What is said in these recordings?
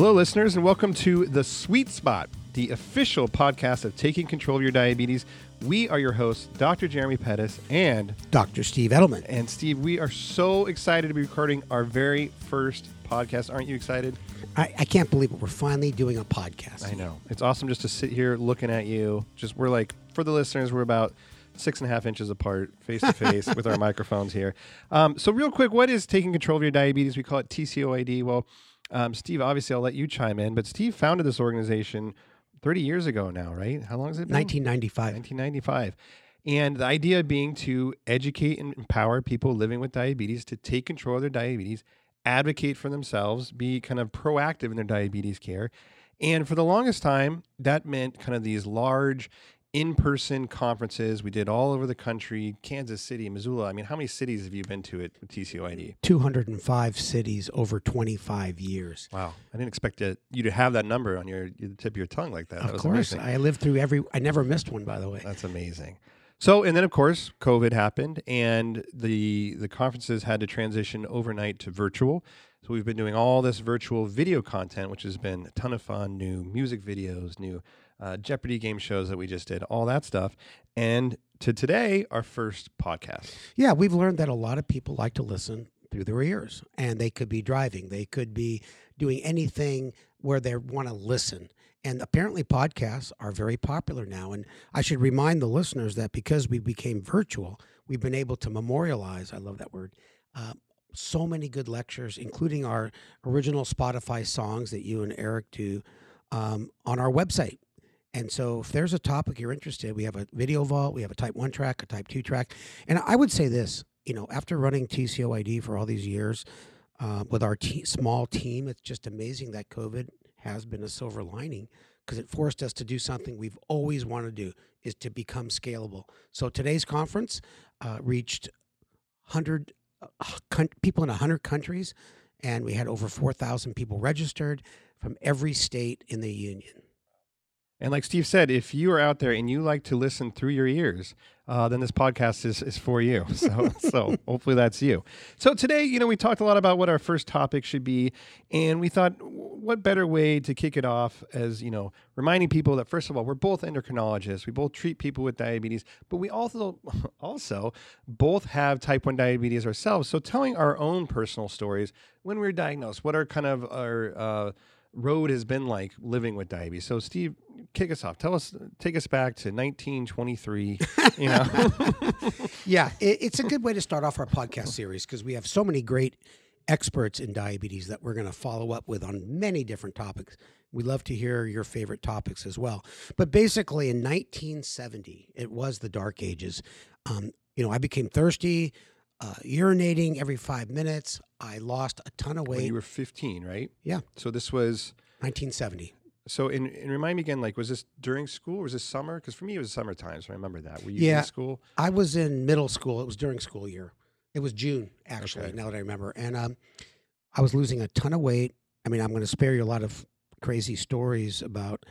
Hello, listeners, and welcome to The Sweet Spot, the official podcast of taking control of your diabetes. We are your hosts, Dr. Jeremy Pettus and Dr. Steve Edelman. and Steve. We are so excited to be recording our very first podcast. Aren't you excited? I, I can't believe it. We're finally doing a podcast. I know. It's awesome just to sit here looking at you. Just we're like for the listeners, we're about six and a half inches apart, face to face, with our microphones here. Um, so, real quick, what is taking control of your diabetes? We call it TCOYD. Well, um, Steve, obviously, I'll let you chime in, but Steve founded this organization 30 years ago now, right? How long has it been? 1995. 1995. And the idea being to educate and empower people living with diabetes to take control of their diabetes, advocate for themselves, be kind of proactive in their diabetes care. And for the longest time, that meant kind of these large in person conferences we did all over the country Kansas City, Missoula. I mean, how many cities have you been to at TCOYD? 205 cities over 25 years. Wow. I didn't expect it, you to have that number on your the tip of your tongue like that. that of was course. amazing. I lived through every, I never missed one, by the way. That's amazing. So, and then of course, COVID happened, and the the conferences had to transition overnight to virtual. So we've been doing all this virtual video content, which has been a ton of fun. New music videos, new uh, Jeopardy game shows that we just did, all that stuff. And to today, our first podcast. Yeah, we've learned that a lot of people like to listen through their ears, and they could be driving, they could be doing anything where they want to listen. And apparently, podcasts are very popular now. And I should remind the listeners that because we became virtual, we've been able to memorialize, I love that word, uh, so many good lectures, including our original Spotify songs that you and Eric do um, on our website. And so, if there's a topic you're interested, we have a video vault, we have a type one track, a type two track. And I would say this, you know, after running TCOYD for all these years uh, with our small team, it's just amazing that COVID has been a silver lining because it forced us to do something we've always wanted to do is to become scalable. So today's conference uh, reached 100 uh, coun- people in 100 countries, and we had over 4,000 people registered from every state in the union. And like Steve said, if you are out there and you like to listen through your ears, uh, then this podcast is, is for you. So, so hopefully that's you. So today, you know, we talked a lot about what our first topic should be, and we thought, what better way to kick it off as you know, reminding people that first of all, we're both endocrinologists. We both treat people with diabetes, but we also also both have type one diabetes ourselves. So telling our own personal stories when we were diagnosed, what are kind of our uh, road has been like living with diabetes. So, Steve, kick us off. Tell us, take us back to 1923. you know, Yeah, it, it's a good way to start off our podcast series because we have so many great experts in diabetes that we're going to follow up with on many different topics. We love to hear your favorite topics as well. But basically, in 1970, it was the dark ages. Um, you know, I became thirsty, uh, urinating every five minutes. I lost a ton of when weight. you were 15, right? Yeah. So this was 1970. so. And, and remind me again, like, was this during school? or Was this summer? Because for me, it was summertime. So I remember that. Were you Yeah. in school? I was in middle school. It was during school year. It was June, actually, Okay. now that I remember. And um, I was losing a ton of weight. I mean, I'm going to spare you a lot of crazy stories about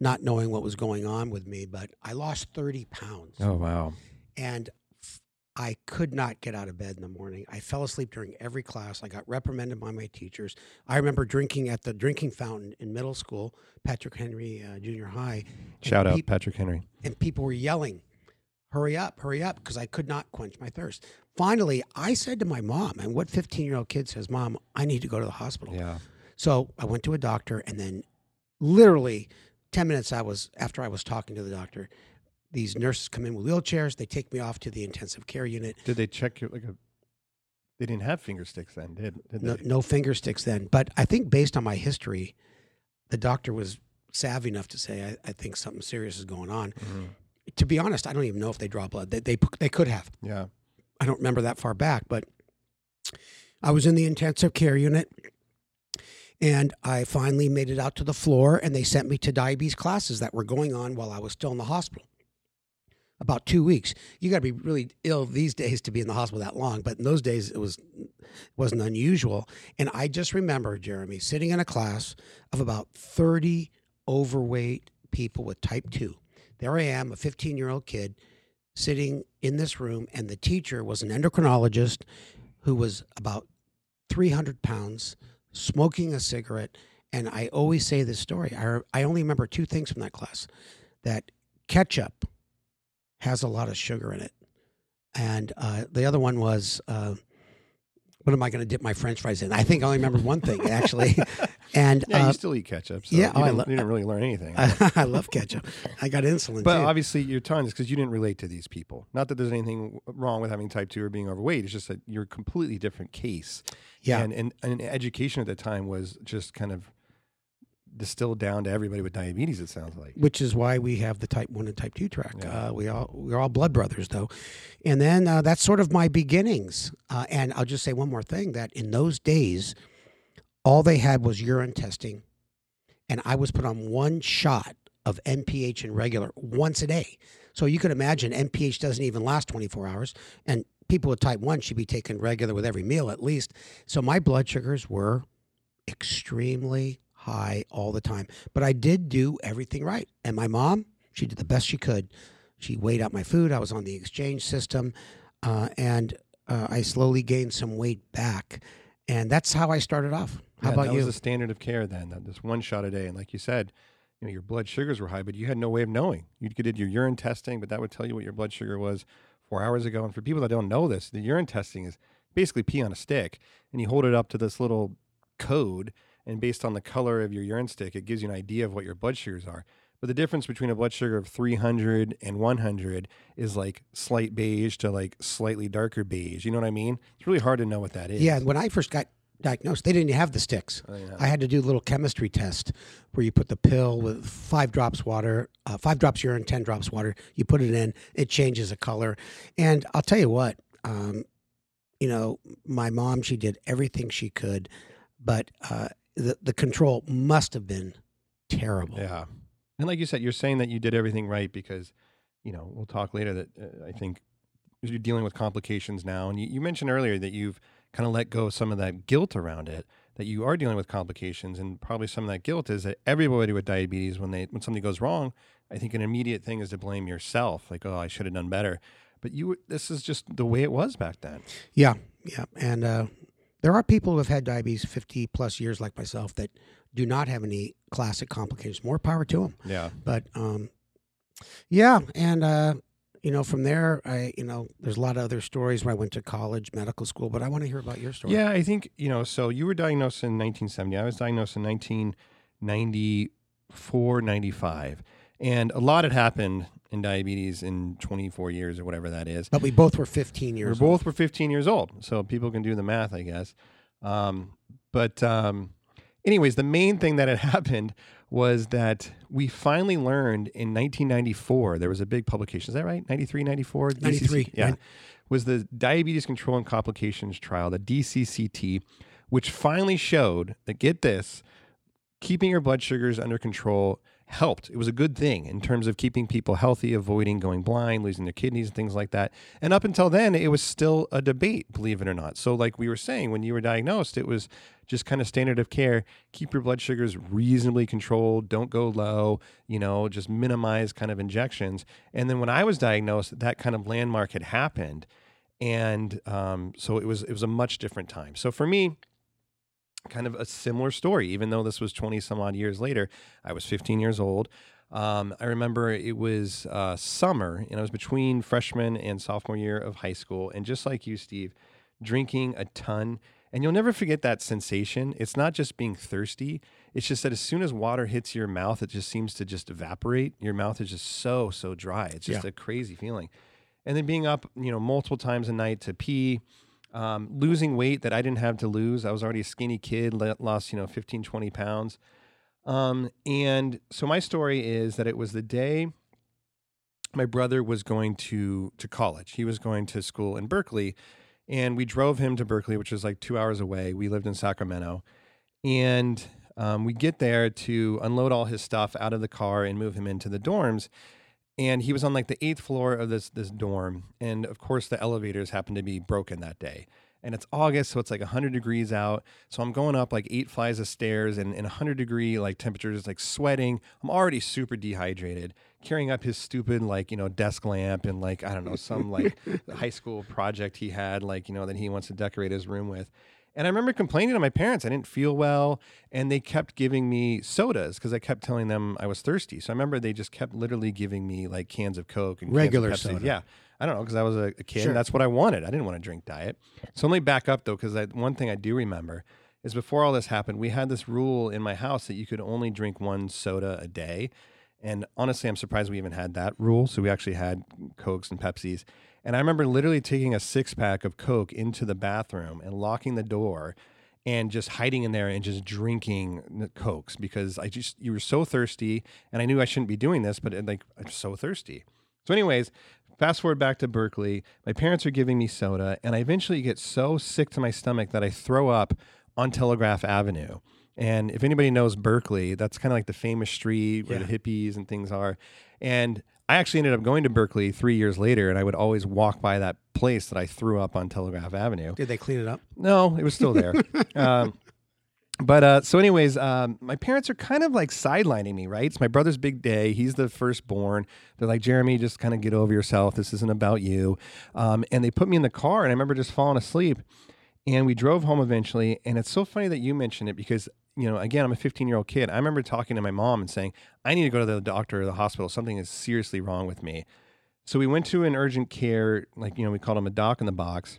not knowing what was going on with me, but I lost 30 pounds. Oh wow. And I could not get out of bed in the morning. I fell asleep during every class. I got reprimanded by my teachers. I remember drinking at the drinking fountain in middle school, Patrick Henry uh, Junior High. Shout out peop- Patrick Henry. and people were yelling, "Hurry up, hurry up!" because I could not quench my thirst. Finally, I said to my mom, and what 15 year old kid says, "Mom, I need to go to the hospital." Yeah. So I went to a doctor, and then literally 10 minutes I was after I was talking to the doctor, these nurses come in with wheelchairs. They take me off to the intensive care unit. Did they check your like a? They didn't have finger sticks then, did did No, they? no finger sticks then, but I think based on my history, the doctor was savvy enough to say, "I, I think something serious is going on." Mhm. To be honest, I don't even know if they draw blood. They they, they could have. Yeah. I don't remember that far back, but I was in the intensive care unit and I finally made it out to the floor and they sent me to diabetes classes that were going on while I was still in the hospital. About two weeks. You got to be really ill these days to be in the hospital that long, but in those days it was wasn't unusual. And I just remember Jeremy sitting in a class of about thirty overweight people with type two. There I am, a fifteen year old kid, sitting in this room, and the teacher was an endocrinologist who was about 300 pounds, smoking a cigarette, And I always say this story. I, I only remember two things from that class that ketchup has a lot of sugar in it. And uh, the other one was, uh, what am I going to dip my French fries in? I think I only remember one thing actually. and Yeah, uh, you still eat ketchup. So yeah, you, oh, I didn't, lo- you didn't really learn anything. I love ketchup. I got insulin But too. obviously, your tons because you didn't relate to these people. Not that there's anything wrong with having type two or being overweight. It's just that you're a completely different case. yeah. And, and and education at the time was just kind of distilled down to everybody with diabetes. It sounds like. which is why we have the type one and type two track. Yeah. Uh, we all we're all blood brothers though, and then uh, that's sort of my beginnings. Uh, and I'll just say one more thing: that in those days, all they had was urine testing, and I was put on one shot of NPH and regular once a day. So you could imagine NPH doesn't even last 24 hours, and people with type one should be taking regular with every meal at least. So my blood sugars were extremely high all the time. But I did do everything right. And my mom, she did the best she could. She weighed out my food. I was on the exchange system, uh, and uh, I slowly gained some weight back. And that's how I started off. How Yeah, about that you? was the standard of care then. That just one shot a day, and like you said, you know your blood sugars were high, but you had no way of knowing. You did your urine testing, but that would tell you what your blood sugar was four hours ago. And for people that don't know this, the urine testing is basically pee on a stick, and you hold it up to this little code, and based on the color of your urine stick, it gives you an idea of what your blood sugars are. But the difference between a blood sugar of 300 and 100 is like slight beige to like slightly darker beige. You know what I mean? It's really hard to know what that is. yeah, when I first got diagnosed, they didn't have the sticks. Oh, yeah. I had to do a little chemistry test where you put the pill with five drops water, uh, five drops urine, ten drops water. You put it in, it changes the color. And I'll tell you what, um, you know, my mom, she did everything she could, but uh, the the control must have been terrible. Yeah. And like you said, you're saying that you did everything right because, you know, we'll talk later that uh, I think you're dealing with complications now. And you, you mentioned earlier that you've kind of let go of some of that guilt around it, that you are dealing with complications. And probably some of that guilt is that everybody with diabetes, when they when something goes wrong, I think an immediate thing is to blame yourself. Like, oh, I should have done better. But you, this is just the way it was back then. Yeah, yeah. And uh, there are people who have had diabetes 50 plus years, like myself, that do not have any classic complications. More power to them. Yeah. But um, yeah, and uh, you know, from there, I you know, there's a lot of other stories where I went to college, medical school, but I want to hear about your story. Yeah, I think, you know, so you were diagnosed in 1970. I was diagnosed in 1994, 95. And a lot had happened in diabetes in 24 years or whatever that is. But we both were 15 years. We both were 15 years old. So people can do the math, I guess. Um, but, um, anyways, the main thing that had happened was that we finally learned in 1994, there was a big publication. Is that right? 93, 94? 93, Yeah. right. Was the Diabetes Control and Complications Trial, the DCCT, which finally showed that, get this, keeping your blood sugars under control helped. It was a good thing in terms of keeping people healthy, avoiding going blind, losing their kidneys, and things like that. And up until then, it was still a debate, believe it or not. So, like we were saying, when you were diagnosed, it was just kind of standard of care. Keep your blood sugars reasonably controlled. Don't go low. You know, just minimize kind of injections. And then when I was diagnosed, that kind of landmark had happened, and um, so it was it was a much different time. So for me, kind of a similar story, even though this was 20 some odd years later. I was 15 years old. Um, I remember it was uh, summer, and I was between freshman and sophomore year of high school. And just like you, Steve, drinking a ton. And you'll never forget that sensation. It's not just being thirsty. It's just that as soon as water hits your mouth, it just seems to just evaporate. Your mouth is just so, so dry. It's just Yeah. a crazy feeling. And then being up, you know, multiple times a night to pee, um, losing weight that I didn't have to lose. I was already a skinny kid, lost, you know, 15, 20 pounds. Um, and so my story is that it was the day my brother was going to to college. He was going to school in Berkeley, and we drove him to Berkeley, which was like two hours away. We lived in Sacramento, and um, we get there to unload all his stuff out of the car and move him into the dorms. And he was on like the eighth floor of this this dorm, and of course the elevators happened to be broken that day. And it's August, so it's like 100 degrees out. So I'm going up like eight flights of stairs and in 100 degree like temperatures, like sweating. I'm already super dehydrated. Carrying up his stupid like you know desk lamp and like I don't know some like high school project he had like you know that he wants to decorate his room with. And I remember complaining to my parents. I didn't feel well, and they kept giving me sodas because I kept telling them I was thirsty. So I remember they just kept literally giving me like cans of Coke and Regular cans soda. Yeah, I don't know because I was a, a kid. Sure. That's what I wanted. I didn't want to drink diet. So let me back up though, because one thing I do remember is before all this happened, we had this rule in my house that you could only drink one soda a day. And honestly, I'm surprised we even had that rule. So we actually had Cokes and Pepsis. And I remember literally taking a six pack of Coke into the bathroom and locking the door and just hiding in there and just drinking the Cokes because I just, you were so thirsty. And I knew I shouldn't be doing this, but like, I'm so thirsty. So, anyways, fast forward back to Berkeley. My parents are giving me soda, and I eventually get so sick to my stomach that I throw up on Telegraph Avenue. And if anybody knows Berkeley, that's kind of like the famous street where Yeah. the hippies and things are. And I actually ended up going to Berkeley three years later, and I would always walk by that place that I threw up on Telegraph Avenue. Did they clean it up? No, it was still there. um, but uh, so, anyways, um, my parents are kind of like sidelining me, right? It's my brother's big day. He's the firstborn. They're like, Jeremy, just kind of get over yourself. This isn't about you. Um, and they put me in the car, and I remember just falling asleep. And we drove home eventually. And it's so funny that you mentioned it because, you know, again, I'm a 15 year old kid. I remember talking to my mom and saying, I need to go to the doctor or the hospital. Something is seriously wrong with me. So we went to an urgent care, like, you know, we called them a doc in the box,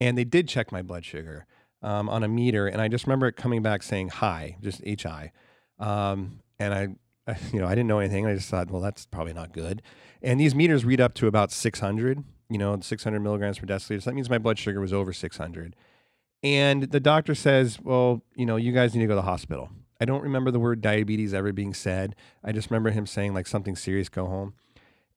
and they did check my blood sugar um, on a meter. And I just remember it coming back saying high, just HI. Um, and I, I, you know, I didn't know anything. I just thought, well, that's probably not good. And these meters read up to about 600, you know, 600 milligrams per deciliter. So that means my blood sugar was over 600. And the doctor says, well, you know, you guys need to go to the hospital. I don't remember the word diabetes ever being said. I just remember him saying like something serious, go home.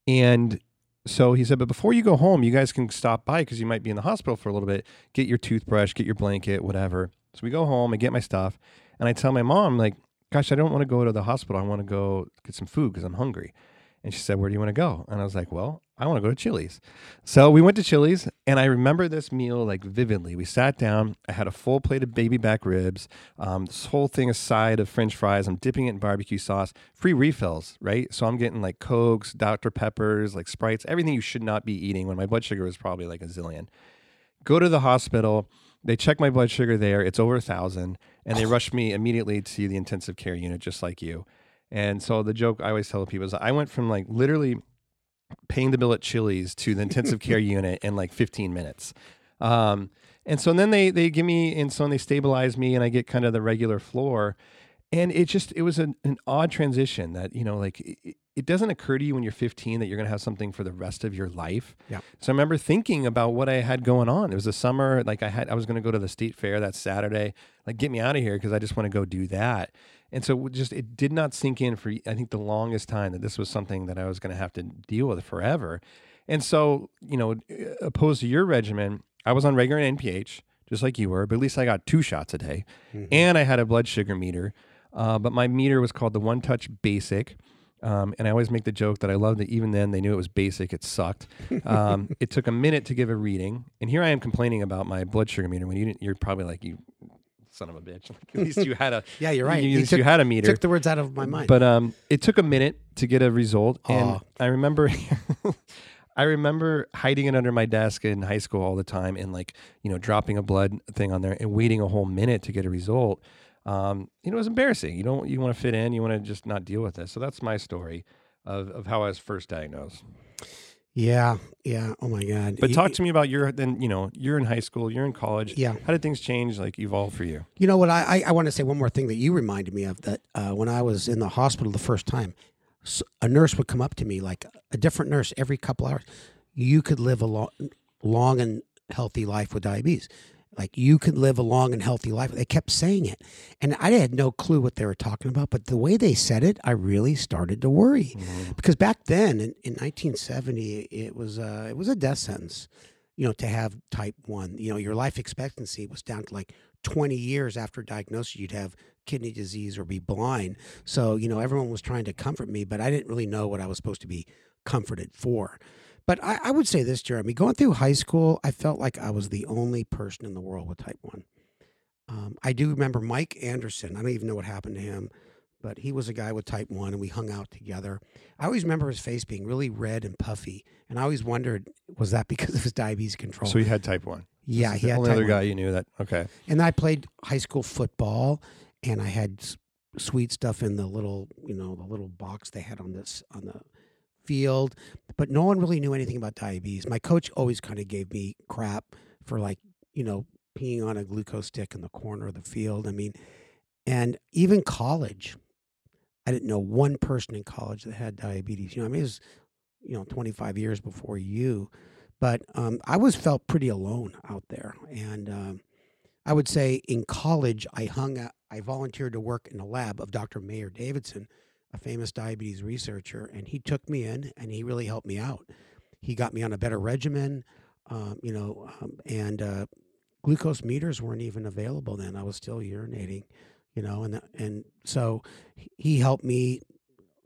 And so he said, but before you go home, you guys can stop by because you might be in the hospital for a little bit. Get your toothbrush, get your blanket, whatever. So we go home, I get my stuff, and I tell my mom, like, gosh, I don't want to go to the hospital. I want to go get some food because I'm hungry. And she said, Where do you want to go? And I was like, Well, I want to go to Chili's. So we went to Chili's, and I remember this meal like vividly. We sat down. I had a full plate of baby back ribs, um, this whole thing, a side of French fries. I'm dipping it in barbecue sauce, free refills, right? So I'm getting like Cokes, Dr. Peppers, like Sprites, everything you should not be eating when my blood sugar was probably like a zillion. Go to the hospital. They check my blood sugar there. It's over a thousand, and they rush me immediately to the intensive care unit, just like you. And so the joke I always tell people is I went from like literally paying the bill at Chili's to the intensive care unit in like 15 minutes. Um, and so then they they give me and so they stabilize me and I get kind of the regular floor. And it just it was an, an odd transition that you know like it, it doesn't occur to you when you're 15 that you're going to have something for the rest of your life. Yeah. So I remember thinking about what I had going on. It was a summer like I had I was going to go to the state fair that Saturday. Like get me out of here because I just want to go do that. And so just it did not sink in for I think the longest time that this was something that I was going to have to deal with forever. And so, you know, opposed to your regimen, I was on regular NPH just like you were, but at least I got two shots a day. Mhm. And I had a blood sugar meter. Uh, but my meter was called the One Touch Basic. Um, and I always make the joke that I love that even then they knew it was basic. It sucked. Um, it took a minute to give a reading, and here I am complaining about my blood sugar meter when you didn't. You're probably like you, son of a bitch. Like, at least you had a. Yeah, you're right. You, You at least took- you had a meter. Took the words out of my mind. But um, it took a minute to get a result, and Aw. I remember, I remember hiding it under my desk in high school all the time, and like you know, dropping a blood thing on there and waiting a whole minute to get a result. Um, you know, it was embarrassing. You don't, you want to fit in, you want to just not deal with this. So that's my story of of how I was first diagnosed. Yeah, yeah. Oh my God. But talk to me about your then. You know, you're in high school, you're in college. Yeah. How did things change, like evolve for you? You know what? I, I, I want to say one more thing that you reminded me of that uh, when I was in the hospital the first time, a nurse would come up to me, like a different nurse every couple hours. You could live a long, long and healthy life with diabetes. Like you could live a long and healthy life. They kept saying it. And I had no clue what they were talking about. But the way they said it, I really started to worry. Because back then in, in 1970, it was, uh, it was a death sentence, you know, to have type 1. You know, your life expectancy was down to like 20 years after diagnosis, you'd have kidney disease or be blind. So, you know, everyone was trying to comfort me, but I didn't really know what I was supposed to be comforted for. But I, I would say this, Jeremy, going through high school, I felt like I was the only person in the world with type 1. Um, I do remember Mike Anderson. I don't even know what happened to him, but he was a guy with type 1 and we hung out together. I always remember his face being really red and puffy. And I always wondered, was that because of his diabetes control? So he had type one. Yeah, This is he the had only type other 1. guy you knew that. Okay. And I played high school football, and I had sweet stuff in the little, you know, the little box they had on this on the field. But no one really knew anything about diabetes. My coach always kind of gave me crap for like, you know, peeing on a glucose stick in the corner of the field. I mean, and even college, I didn't know one person in college that had diabetes. You know, I mean, it was, you know, 25 years before you. But um, I was felt pretty alone out there, and um, I would say in college, I hung out, I volunteered to work in a lab of Dr. Mayer Davidson, a famous diabetes researcher, and he took me in and he really helped me out. He got me on a better regimen, um, you know, um, and uh, glucose meters weren't even available then. I was still urinating, you know, and and so he helped me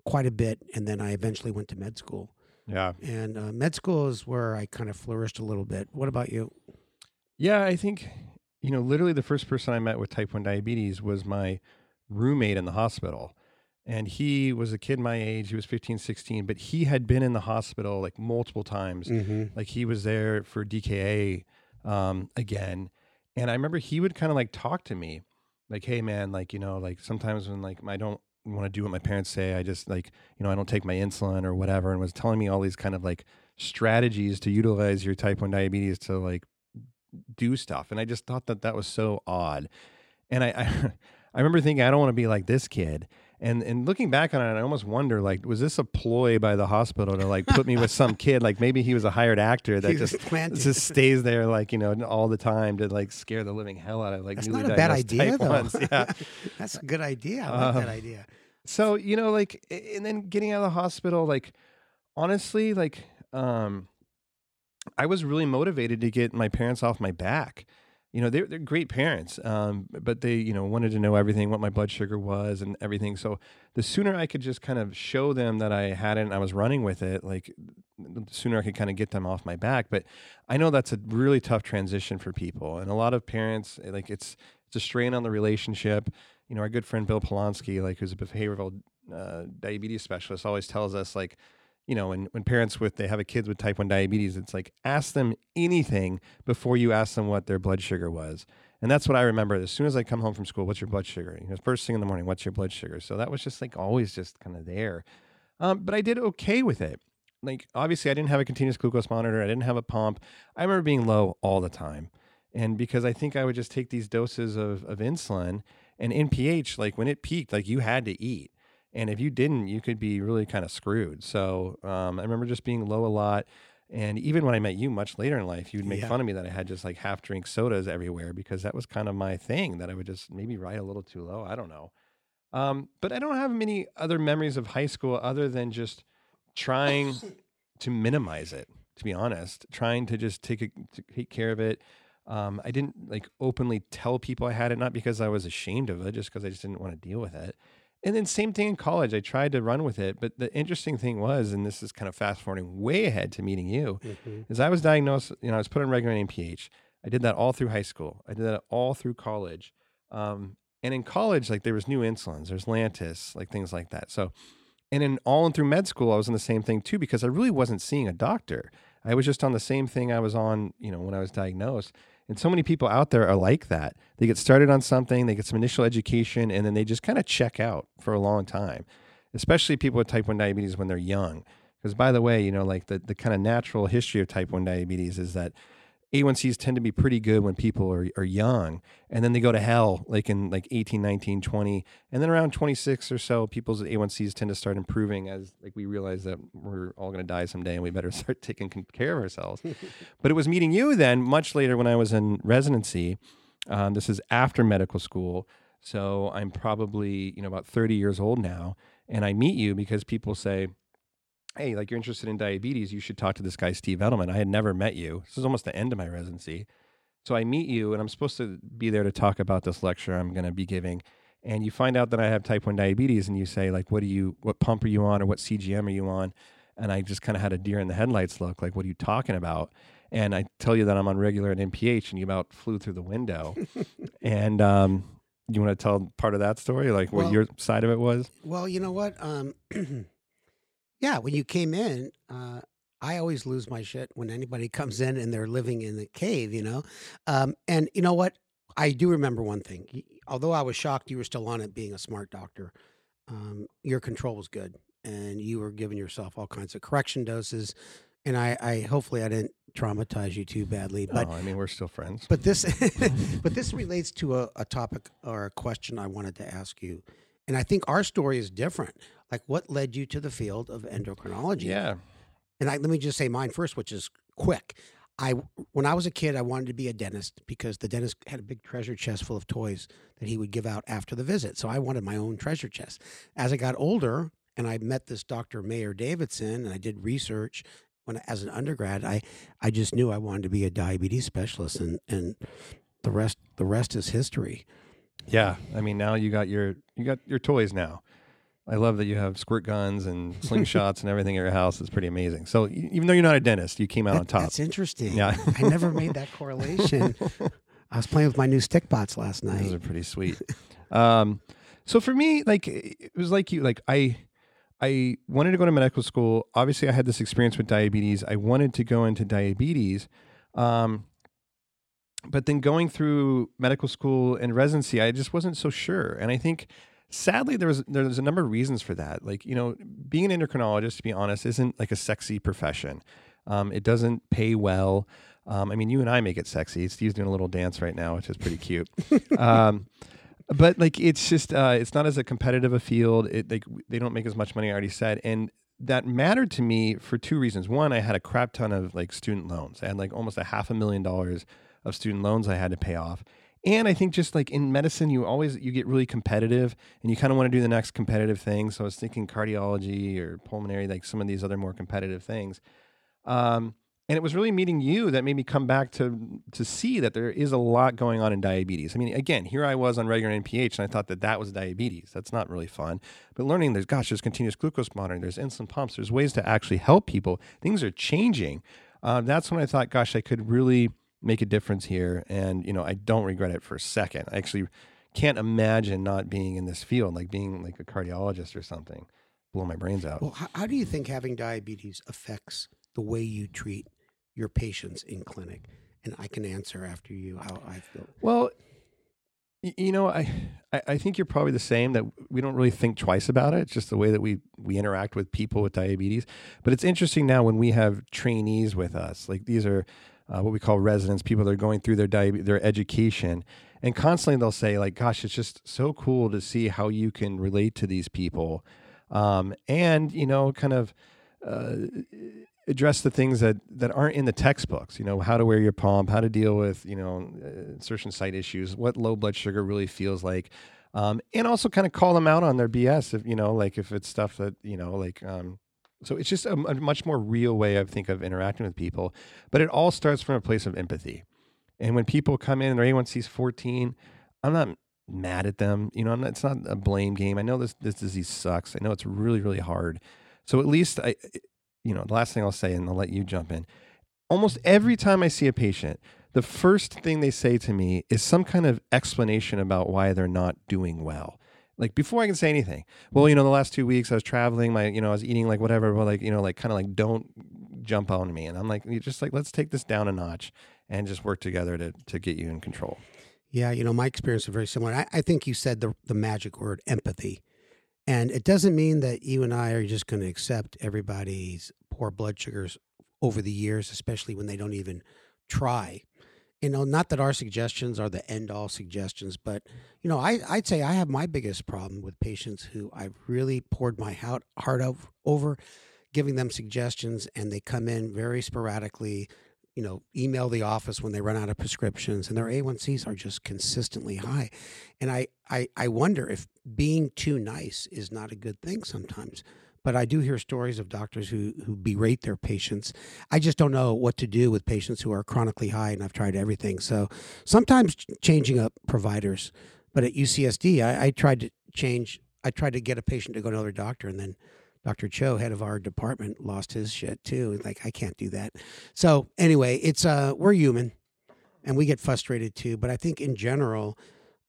quite a bit, and then I eventually went to med school. Yeah. And uh, med school is where I kind of flourished a little bit. What about you? Yeah, I think you know, literally the first person I met with type 1 diabetes was my roommate in the hospital. And he was a kid my age, he was 15, 16, but he had been in the hospital like multiple times. Mm-hmm. Like he was there for DKA um, again. And I remember he would kind of like talk to me like, hey man, like, you know, like sometimes when like I don't want to do what my parents say, I just like, you know, I don't take my insulin or whatever. And was telling me all these kind of like strategies to utilize your type 1 diabetes to like do stuff. And I just thought that that was so odd. And I, I, I remember thinking, I don't want to be like this kid. And and looking back on it, I almost wonder, like, was this a ploy by the hospital to like put me with some kid? Like maybe he was a hired actor that just planted. just stays there, like you know, all the time to like scare the living hell out of like That's newly not a bad idea, though. ones. Yeah. That's a good idea. I like that Uh, idea. So, you know, like and then getting out of the hospital, like honestly, like um I was really motivated to get my parents off my back. You know, they're they're great parents. Um, but they, you know, wanted to know everything, what my blood sugar was and everything. So the sooner I could just kind of show them that I had it and I was running with it, like the sooner I could kind of get them off my back. But I know that's a really tough transition for people. And a lot of parents, eh, like it's it's a strain on the relationship you know, our good friend Bill Polonsky, like who's a behavioral uh, diabetes specialist, always tells us like, you know, when, when parents with they have a kids with type one diabetes, it's like ask them anything before you ask them what their blood sugar was. And that's what I remember. As soon as I come home from school, what's your blood sugar? You know, first thing in the morning, what's your blood sugar? So that was just like always just kind of there. Um, but I did okay with it. Like obviously, I didn't have a continuous glucose monitor. I didn't have a pump. I remember being low all the time, and because I think I would just take these doses of of insulin and NPH, like when it peaked, like you had to eat. And if you didn't, you could be really kind of screwed. So um, I remember just being low a lot. And even when I met you much later in life, you'd make Yeah. fun of me that I had just like half drink sodas everywhere because that was kind of my thing that I would just maybe ride a little too low. I don't know. Um, but I don't have many other memories of high school other than just trying to minimize it, to be honest, trying to just take, a, to take care of it. Um, I didn't like openly tell people I had it, not because I was ashamed of it, just because I just didn't want to deal with it. And then same thing in college. I tried to run with it, but the interesting thing was, and this is kind of fast forwarding way ahead to meeting you, Mhm. is I was diagnosed. You know, I was put on regular NPH. I did that all through high school. I did that all through college. Um, and in college, like there was new insulins, there's Lantus, like things like that. So, and in all and through med school, I was on the same thing too because I really wasn't seeing a doctor. I was just on the same thing I was on, you know, when I was diagnosed. And so many people out there are like that. They get started on something, they get some initial education, and then they just kind of check out for a long time. Especially people with type 1 diabetes when they're young. Because by the way, you know, like the, the kind of natural history of type 1 diabetes is that A1Cs tend to be pretty good when people are, are young. And then they go to hell like in like 18, 19, 20. And then around 26 or so, people's A1Cs tend to start improving as like we realize that we're all going to die someday and we better start taking care of ourselves. but it was meeting you then much later when I was in residency. Um, this is after medical school. So I'm probably, you know, about 30 years old now. And I meet you because people say, hey, like you're interested in diabetes, you should talk to this guy, Steve Edelman. I had never met you. This is almost the end of my residency. So I meet you, and I'm supposed to be there to talk about this lecture I'm going to be giving. And you find out that I have type 1 diabetes, and you say, like, what do you, what pump are you on, or what CGM are you on? And I just kind of had a deer in the headlights look, like, what are you talking about? And I tell you that I'm on regular and NPH, and you about flew through the window. and um, you want to tell part of that story, like what Well- your side of it was? Well, you know what? Um, yeah, when you came in, uh, I always lose my shit when anybody comes in and they're living in the cave, you know? Um, and you know what? I do remember one thing. Although I was shocked you were still on it being a smart doctor, um, your control was good and you were giving yourself all kinds of correction doses. And I, I hopefully I didn't traumatize you too badly. But oh, I mean, we're still friends. but this but this relates to a, a topic or a question I wanted to ask you. And I think our story is different. Like what led you to the field of endocrinology? yeah. And I, let me just say mine first, which is quick. I when I was a kid, I wanted to be a dentist because the dentist had a big treasure chest full of toys that he would give out after the visit. So I wanted my own treasure chest. As I got older and I met this Dr. Mayer Davidson and I did research when as an undergrad, I I just knew I wanted to be a diabetes specialist and and the rest the rest is history. Yeah. I mean, now you got your you got your toys now. I love that you have squirt guns and slingshots and everything at your house. It's pretty amazing. So even though you're not a dentist, you came out on top. That's interesting. Yeah. I never made that correlation. I was playing with my new stick bots last night. Those are pretty sweet. um, so for me, like it was like you, like I, I wanted to go to medical school. Obviously, I had this experience with diabetes. I wanted to go into diabetes, um, but then going through medical school and residency, I just wasn't so sure. And I think, sadly, there was there's a number of reasons for that. Like you know, being an endocrinologist, to be honest, isn't like a sexy profession. Um, it doesn't pay well. Um, I mean, you and I make it sexy. Steve's doing a little dance right now, which is pretty cute. um, but like, it's just uh, it's not as a competitive a field. It like they don't make as much money. I already said, and that mattered to me for two reasons. One, I had a crap ton of like student loans. I had like almost a half a million dollars of student loans I had to pay off. And I think just like in medicine, you always you get really competitive, and you kind of want to do the next competitive thing. So I was thinking cardiology or pulmonary, like some of these other more competitive things. Um, and it was really meeting you that made me come back to to see that there is a lot going on in diabetes. I mean, again, here I was on regular NPH, and I thought that that was diabetes. That's not really fun. But learning there's gosh, there's continuous glucose monitoring, there's insulin pumps, there's ways to actually help people. Things are changing. Uh, that's when I thought, gosh, I could really make a difference here, and you know, I don't regret it for a second. I actually can't imagine not being in this field, like being like a cardiologist or something. Blow my brains out. Well, how, how do you think having diabetes affects the way you treat your patients in clinic? And I can answer after you how I feel. Well, you know, I, I I think you're probably the same. That we don't really think twice about it. It's just the way that we we interact with people with diabetes. But it's interesting now when we have trainees with us. Like these are uh, what we call residents, people that are going through their diabetes, their education, and constantly they'll say like, "Gosh, it's just so cool to see how you can relate to these people," um, and you know, kind of. Uh, address the things that that aren't in the textbooks you know how to wear your pump how to deal with you know uh, insertion site issues what low blood sugar really feels like um, and also kind of call them out on their bs if you know like if it's stuff that you know like um, so it's just a, a much more real way i think of interacting with people but it all starts from a place of empathy. And when people come in and their a1c is 14 i'm not mad at them you know not, it's not a blame game. I know this this disease sucks. I know it's really really hard. So at least I, you know, the last thing I'll say, and I'll let you jump in. Almost every time I see a patient, the first thing they say to me is some kind of explanation about why they're not doing well. Like before I can say anything, well, you know, the last two weeks I was traveling, my, you know, I was eating like whatever, but like, you know, like kind of like don't jump on me. And I'm like, you just like, let's take this down a notch and just work together to, to get you in control. Yeah, you know, my experience is very similar. I, I think you said the the magic word empathy. And it doesn't mean that you and I are just going to accept everybody's poor blood sugars over the years, especially when they don't even try. You know, not that our suggestions are the end all suggestions, but, you know, I, I'd say I have my biggest problem with patients who I've really poured my heart, heart out over, giving them suggestions, and they come in very sporadically, you know, email the office when they run out of prescriptions, and their A1Cs are just consistently high. And I, I, I wonder if being too nice is not a good thing sometimes. But I do hear stories of doctors who, who berate their patients. I just don't know what to do with patients who are chronically high, and I've tried everything. So sometimes changing up providers. But at UCSD, I, I tried to change. I tried to get a patient to go to another doctor, and then Dr. Cho, head of our department, lost his shit too. Like I can't do that. So anyway, it's uh we're human, and we get frustrated too. But I think in general,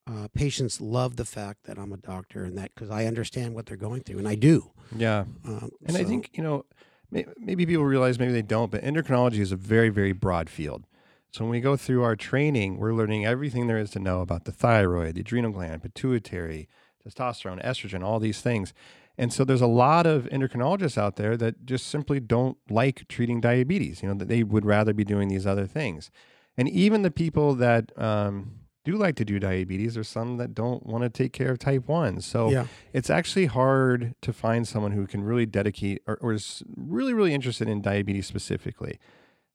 uh, patients love the fact that I'm a doctor and that because I understand what they're going through, and I do. Yeah. Um, And I think, you know, may- maybe people realize, maybe they don't, but endocrinology is a very, very broad field. So when we go through our training, we're learning everything there is to know about the thyroid, the adrenal gland, pituitary, testosterone, estrogen, all these things. And so there's a lot of endocrinologists out there that just simply don't like treating diabetes. You know, that they would rather be doing these other things. And even the people that um, do like to do diabetes, there's some that don't want to take care of type one. So Yeah. it's actually hard to find someone who can really dedicate or, or is really, really interested in diabetes specifically.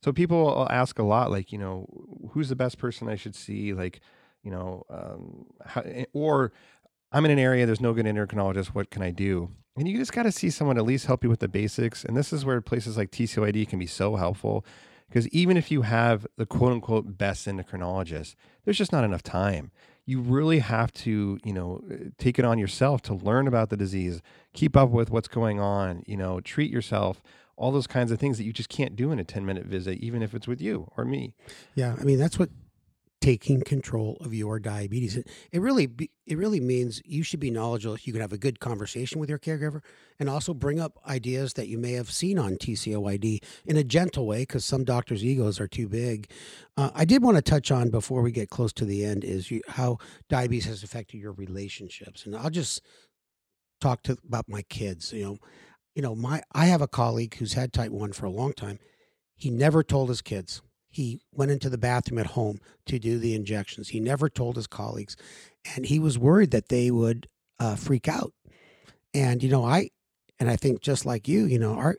So people will ask a lot, like, you know, who's the best person I should see? Like, you know, um, how, or I'm in an area, there's no good endocrinologist. What can I do? And you just got to see someone at least help you with the basics. And this is where places like TCOYD can be so helpful because even if you have the quote unquote best endocrinologist, there's just not enough time. You really have to, you know, uh, take it on yourself to learn about the disease, keep up with what's going on, you know, treat yourself, all those kinds of things that you just can't do in a 10 minute visit, even if it's with you or me. Yeah, I mean that's what taking control of your diabetes. It, it really it really means you should be knowledgeable. You can have a good conversation with your caregiver, and also bring up ideas that you may have seen on TCOYD in a gentle way, because some doctors' egos are too big. Uh, I did want to touch on before we get close to the end is you, how diabetes has affected your relationships, and I'll just talk to about my kids. You know, you know my I have a colleague who's had type one for a long time. He never told his kids he went into the bathroom at home to do the injections. He never told his colleagues, and he was worried that they would uh, freak out. And you know, I and I think just like you, you know, our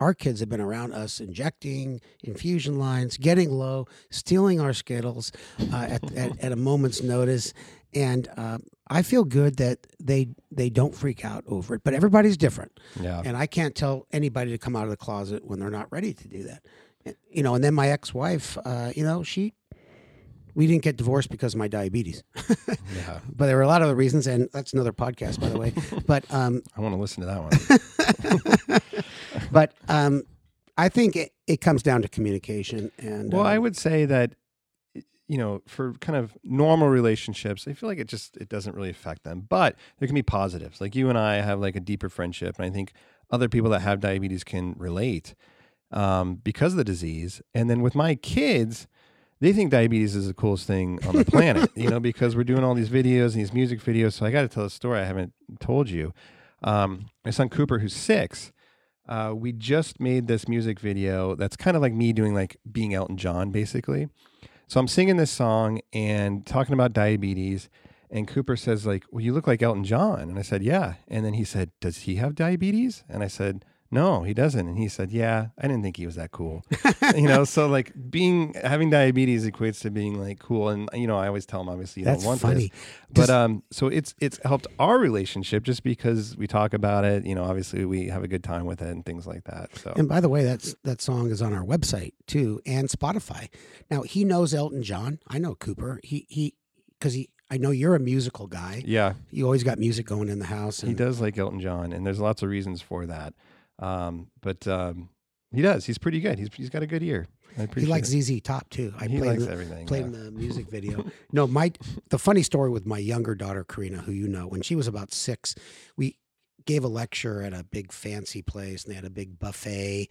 our kids have been around us injecting infusion lines, getting low, stealing our Skittles uh, at, at at a moment's notice, and uh, I feel good that they they don't freak out over it. But everybody's different, Yeah. and I can't tell anybody to come out of the closet when they're not ready to do that. You know, and then my ex-wife, uh, you know, she we didn't get divorced because of my diabetes, Yeah. but there were a lot of other reasons, and that's another podcast, by the way. but um, I want to listen to that one. but um, I think it, it comes down to communication. And Well, uh, I would say that you know, for kind of normal relationships, I feel like it just it doesn't really affect them. But there can be positives. Like you and I have like a deeper friendship, and I think other people that have diabetes can relate um, because of the disease. And then with my kids, they think diabetes is the coolest thing on the planet, you know, because we're doing all these videos and these music videos. So I got to tell a story I haven't told you. Um, my son Cooper, who's six, uh, we just made this music video that's kind of like me doing like being Elton John, basically. So I'm singing this song and talking about diabetes. And Cooper says, like, well, you look like Elton John. And I said, yeah. And then he said, does he have diabetes? And I said, no, he doesn't. And he said, yeah, I didn't think he was that cool. you know, so like being, having diabetes equates to being like cool. And, you know, I always tell him, obviously, you that's don't want funny. this. But um, so it's it's helped our relationship just because we talk about it. You know, obviously we have a good time with it and things like that. So And by the way, that's that song is on our website too and Spotify. Now he knows Elton John. I know Cooper. He he because he I know you're a musical guy. yeah, You always got music going in the house. he does like Elton John, and there's lots of reasons for that. Um, but um, he does. He's pretty good. He's he's got a good ear. I he likes it. ZZ Top too. I he played likes the, everything. played yeah. in the music video. no, my the funny story with my younger daughter Karina, who you know, when she was about six, we gave a lecture at a big fancy place, and they had a big buffet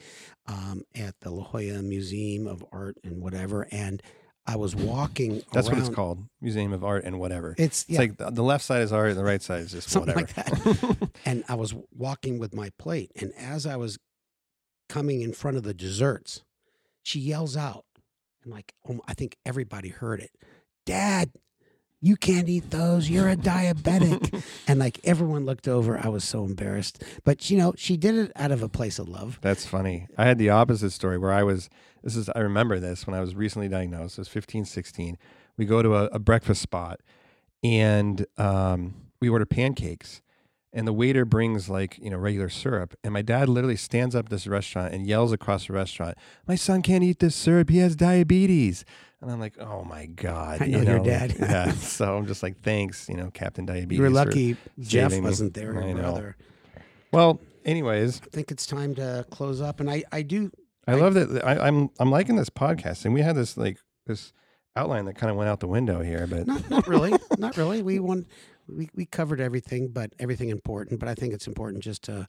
um, at the La Jolla Museum of Art and whatever. And I was walking. That's what it's called, Museum of Art and whatever. It's It's yeah, like the, the left side is art, and the right side is just something whatever. like and I was walking with my plate, and as I was coming in front of the desserts, she yells out, and like oh, I think everybody heard it, "Dad, you can't eat those. You're a diabetic." and like everyone looked over. I was so embarrassed, but you know she did it out of a place of love. That's funny. I had the opposite story where I was, this is, I remember this when I was recently diagnosed. I was 15, 16. We go to a, a breakfast spot and um, we order pancakes. And the waiter brings like, you know, regular syrup. And my dad literally stands up at this restaurant and yells across the restaurant, My son can't eat this syrup. He has diabetes. And I'm like, oh my God. I know you your dad. yeah. So I'm just like, thanks, you know, Captain Diabetes. You were lucky Jeff wasn't there, I your know. brother. Well, anyways, I think it's time to close up, and I I do I I- love that. I, I'm I'm liking this podcast, and we had this like this outline that kind of went out the window here, but Not, not really. not really. We want we, we covered everything, but everything important. But I think it's important just to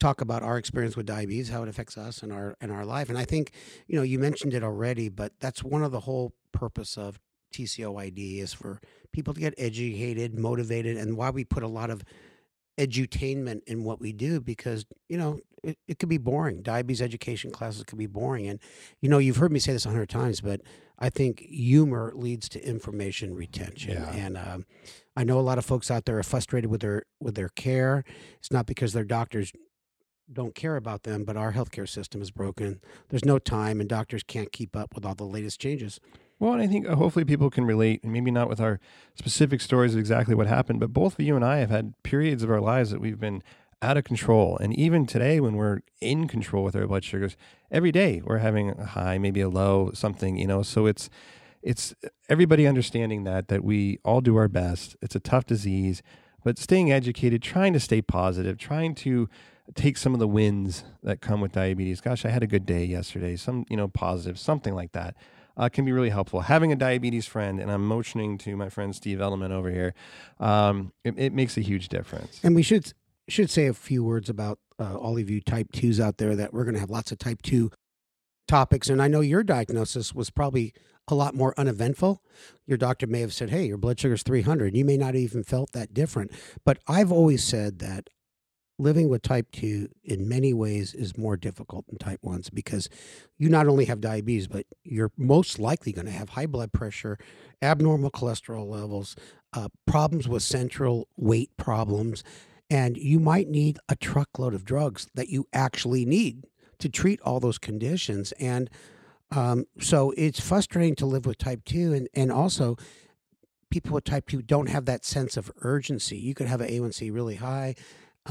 talk about our experience with diabetes, how it affects us and our and our life. And I think, you know, you mentioned it already, but that's one of the whole purpose of TCOYD is for people to get educated, motivated, and why we put a lot of edutainment in what we do because you know it, it could be boring diabetes education classes could be boring and you know you've heard me say this a hundred times but i think humor leads to information retention Yeah. and um, i know a lot of folks out there are frustrated with their with their care it's not because their doctors don't care about them but our healthcare system is broken there's no time and doctors can't keep up with all the latest changes Well, and I think uh, hopefully people can relate, and maybe not with our specific stories of exactly what happened, but both of you and I have had periods of our lives that we've been out of control. And even today, when we're in control with our blood sugars, every day we're having a high, maybe a low, something, you know. So it's it's everybody understanding that that we all do our best. It's a tough disease, but staying educated, trying to stay positive, trying to take some of the wins that come with diabetes. Gosh, I had a good day yesterday. Some, you know, positive, something like that uh, can be really helpful. Having a diabetes friend, and I'm motioning to my friend Steve Edelman over here, um, it, it makes a huge difference. And we should should say a few words about uh, all of you type twos out there that we're going to have lots of type two topics. And I know your diagnosis was probably a lot more uneventful. Your doctor may have said, "Hey, your blood sugar's 300." You may not even felt that different. But I've always said that living with type 2 in many ways is more difficult than type 1s because you not only have diabetes but you're most likely going to have high blood pressure abnormal cholesterol levels uh, problems with central weight problems and you might need a truckload of drugs that you actually need to treat all those conditions. And um, so it's frustrating to live with type 2 and, and also people with type 2 don't have that sense of urgency. You could have an a1c really high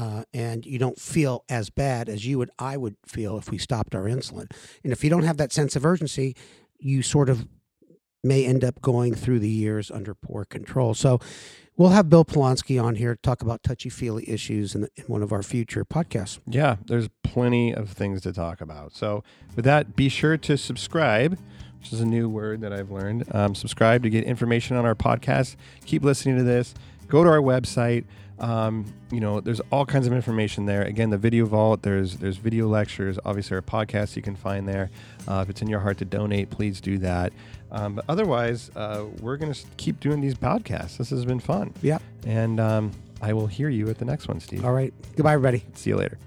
uh, and you don't feel as bad as you and I would feel if we stopped our insulin. And if you don't have that sense of urgency, you sort of may end up going through the years under poor control. So we'll have Bill Polonsky on here to talk about touchy feely issues in, in one of our future podcasts. Yeah, there's plenty of things to talk about. So, with that, be sure to subscribe, which is a new word that I've learned. Um, subscribe to get information on our podcast. Keep listening to this. Go to our website. Um, you know, there's all kinds of information there. Again, the video vault. There's there's video lectures. Obviously, our podcast you can find there. Uh, if it's in your heart to donate, please do that. Um, but otherwise, uh, we're gonna keep doing these podcasts. This has been fun. Yeah. And um, I will hear you at the next one, Steve. All right. Goodbye, everybody. See you later.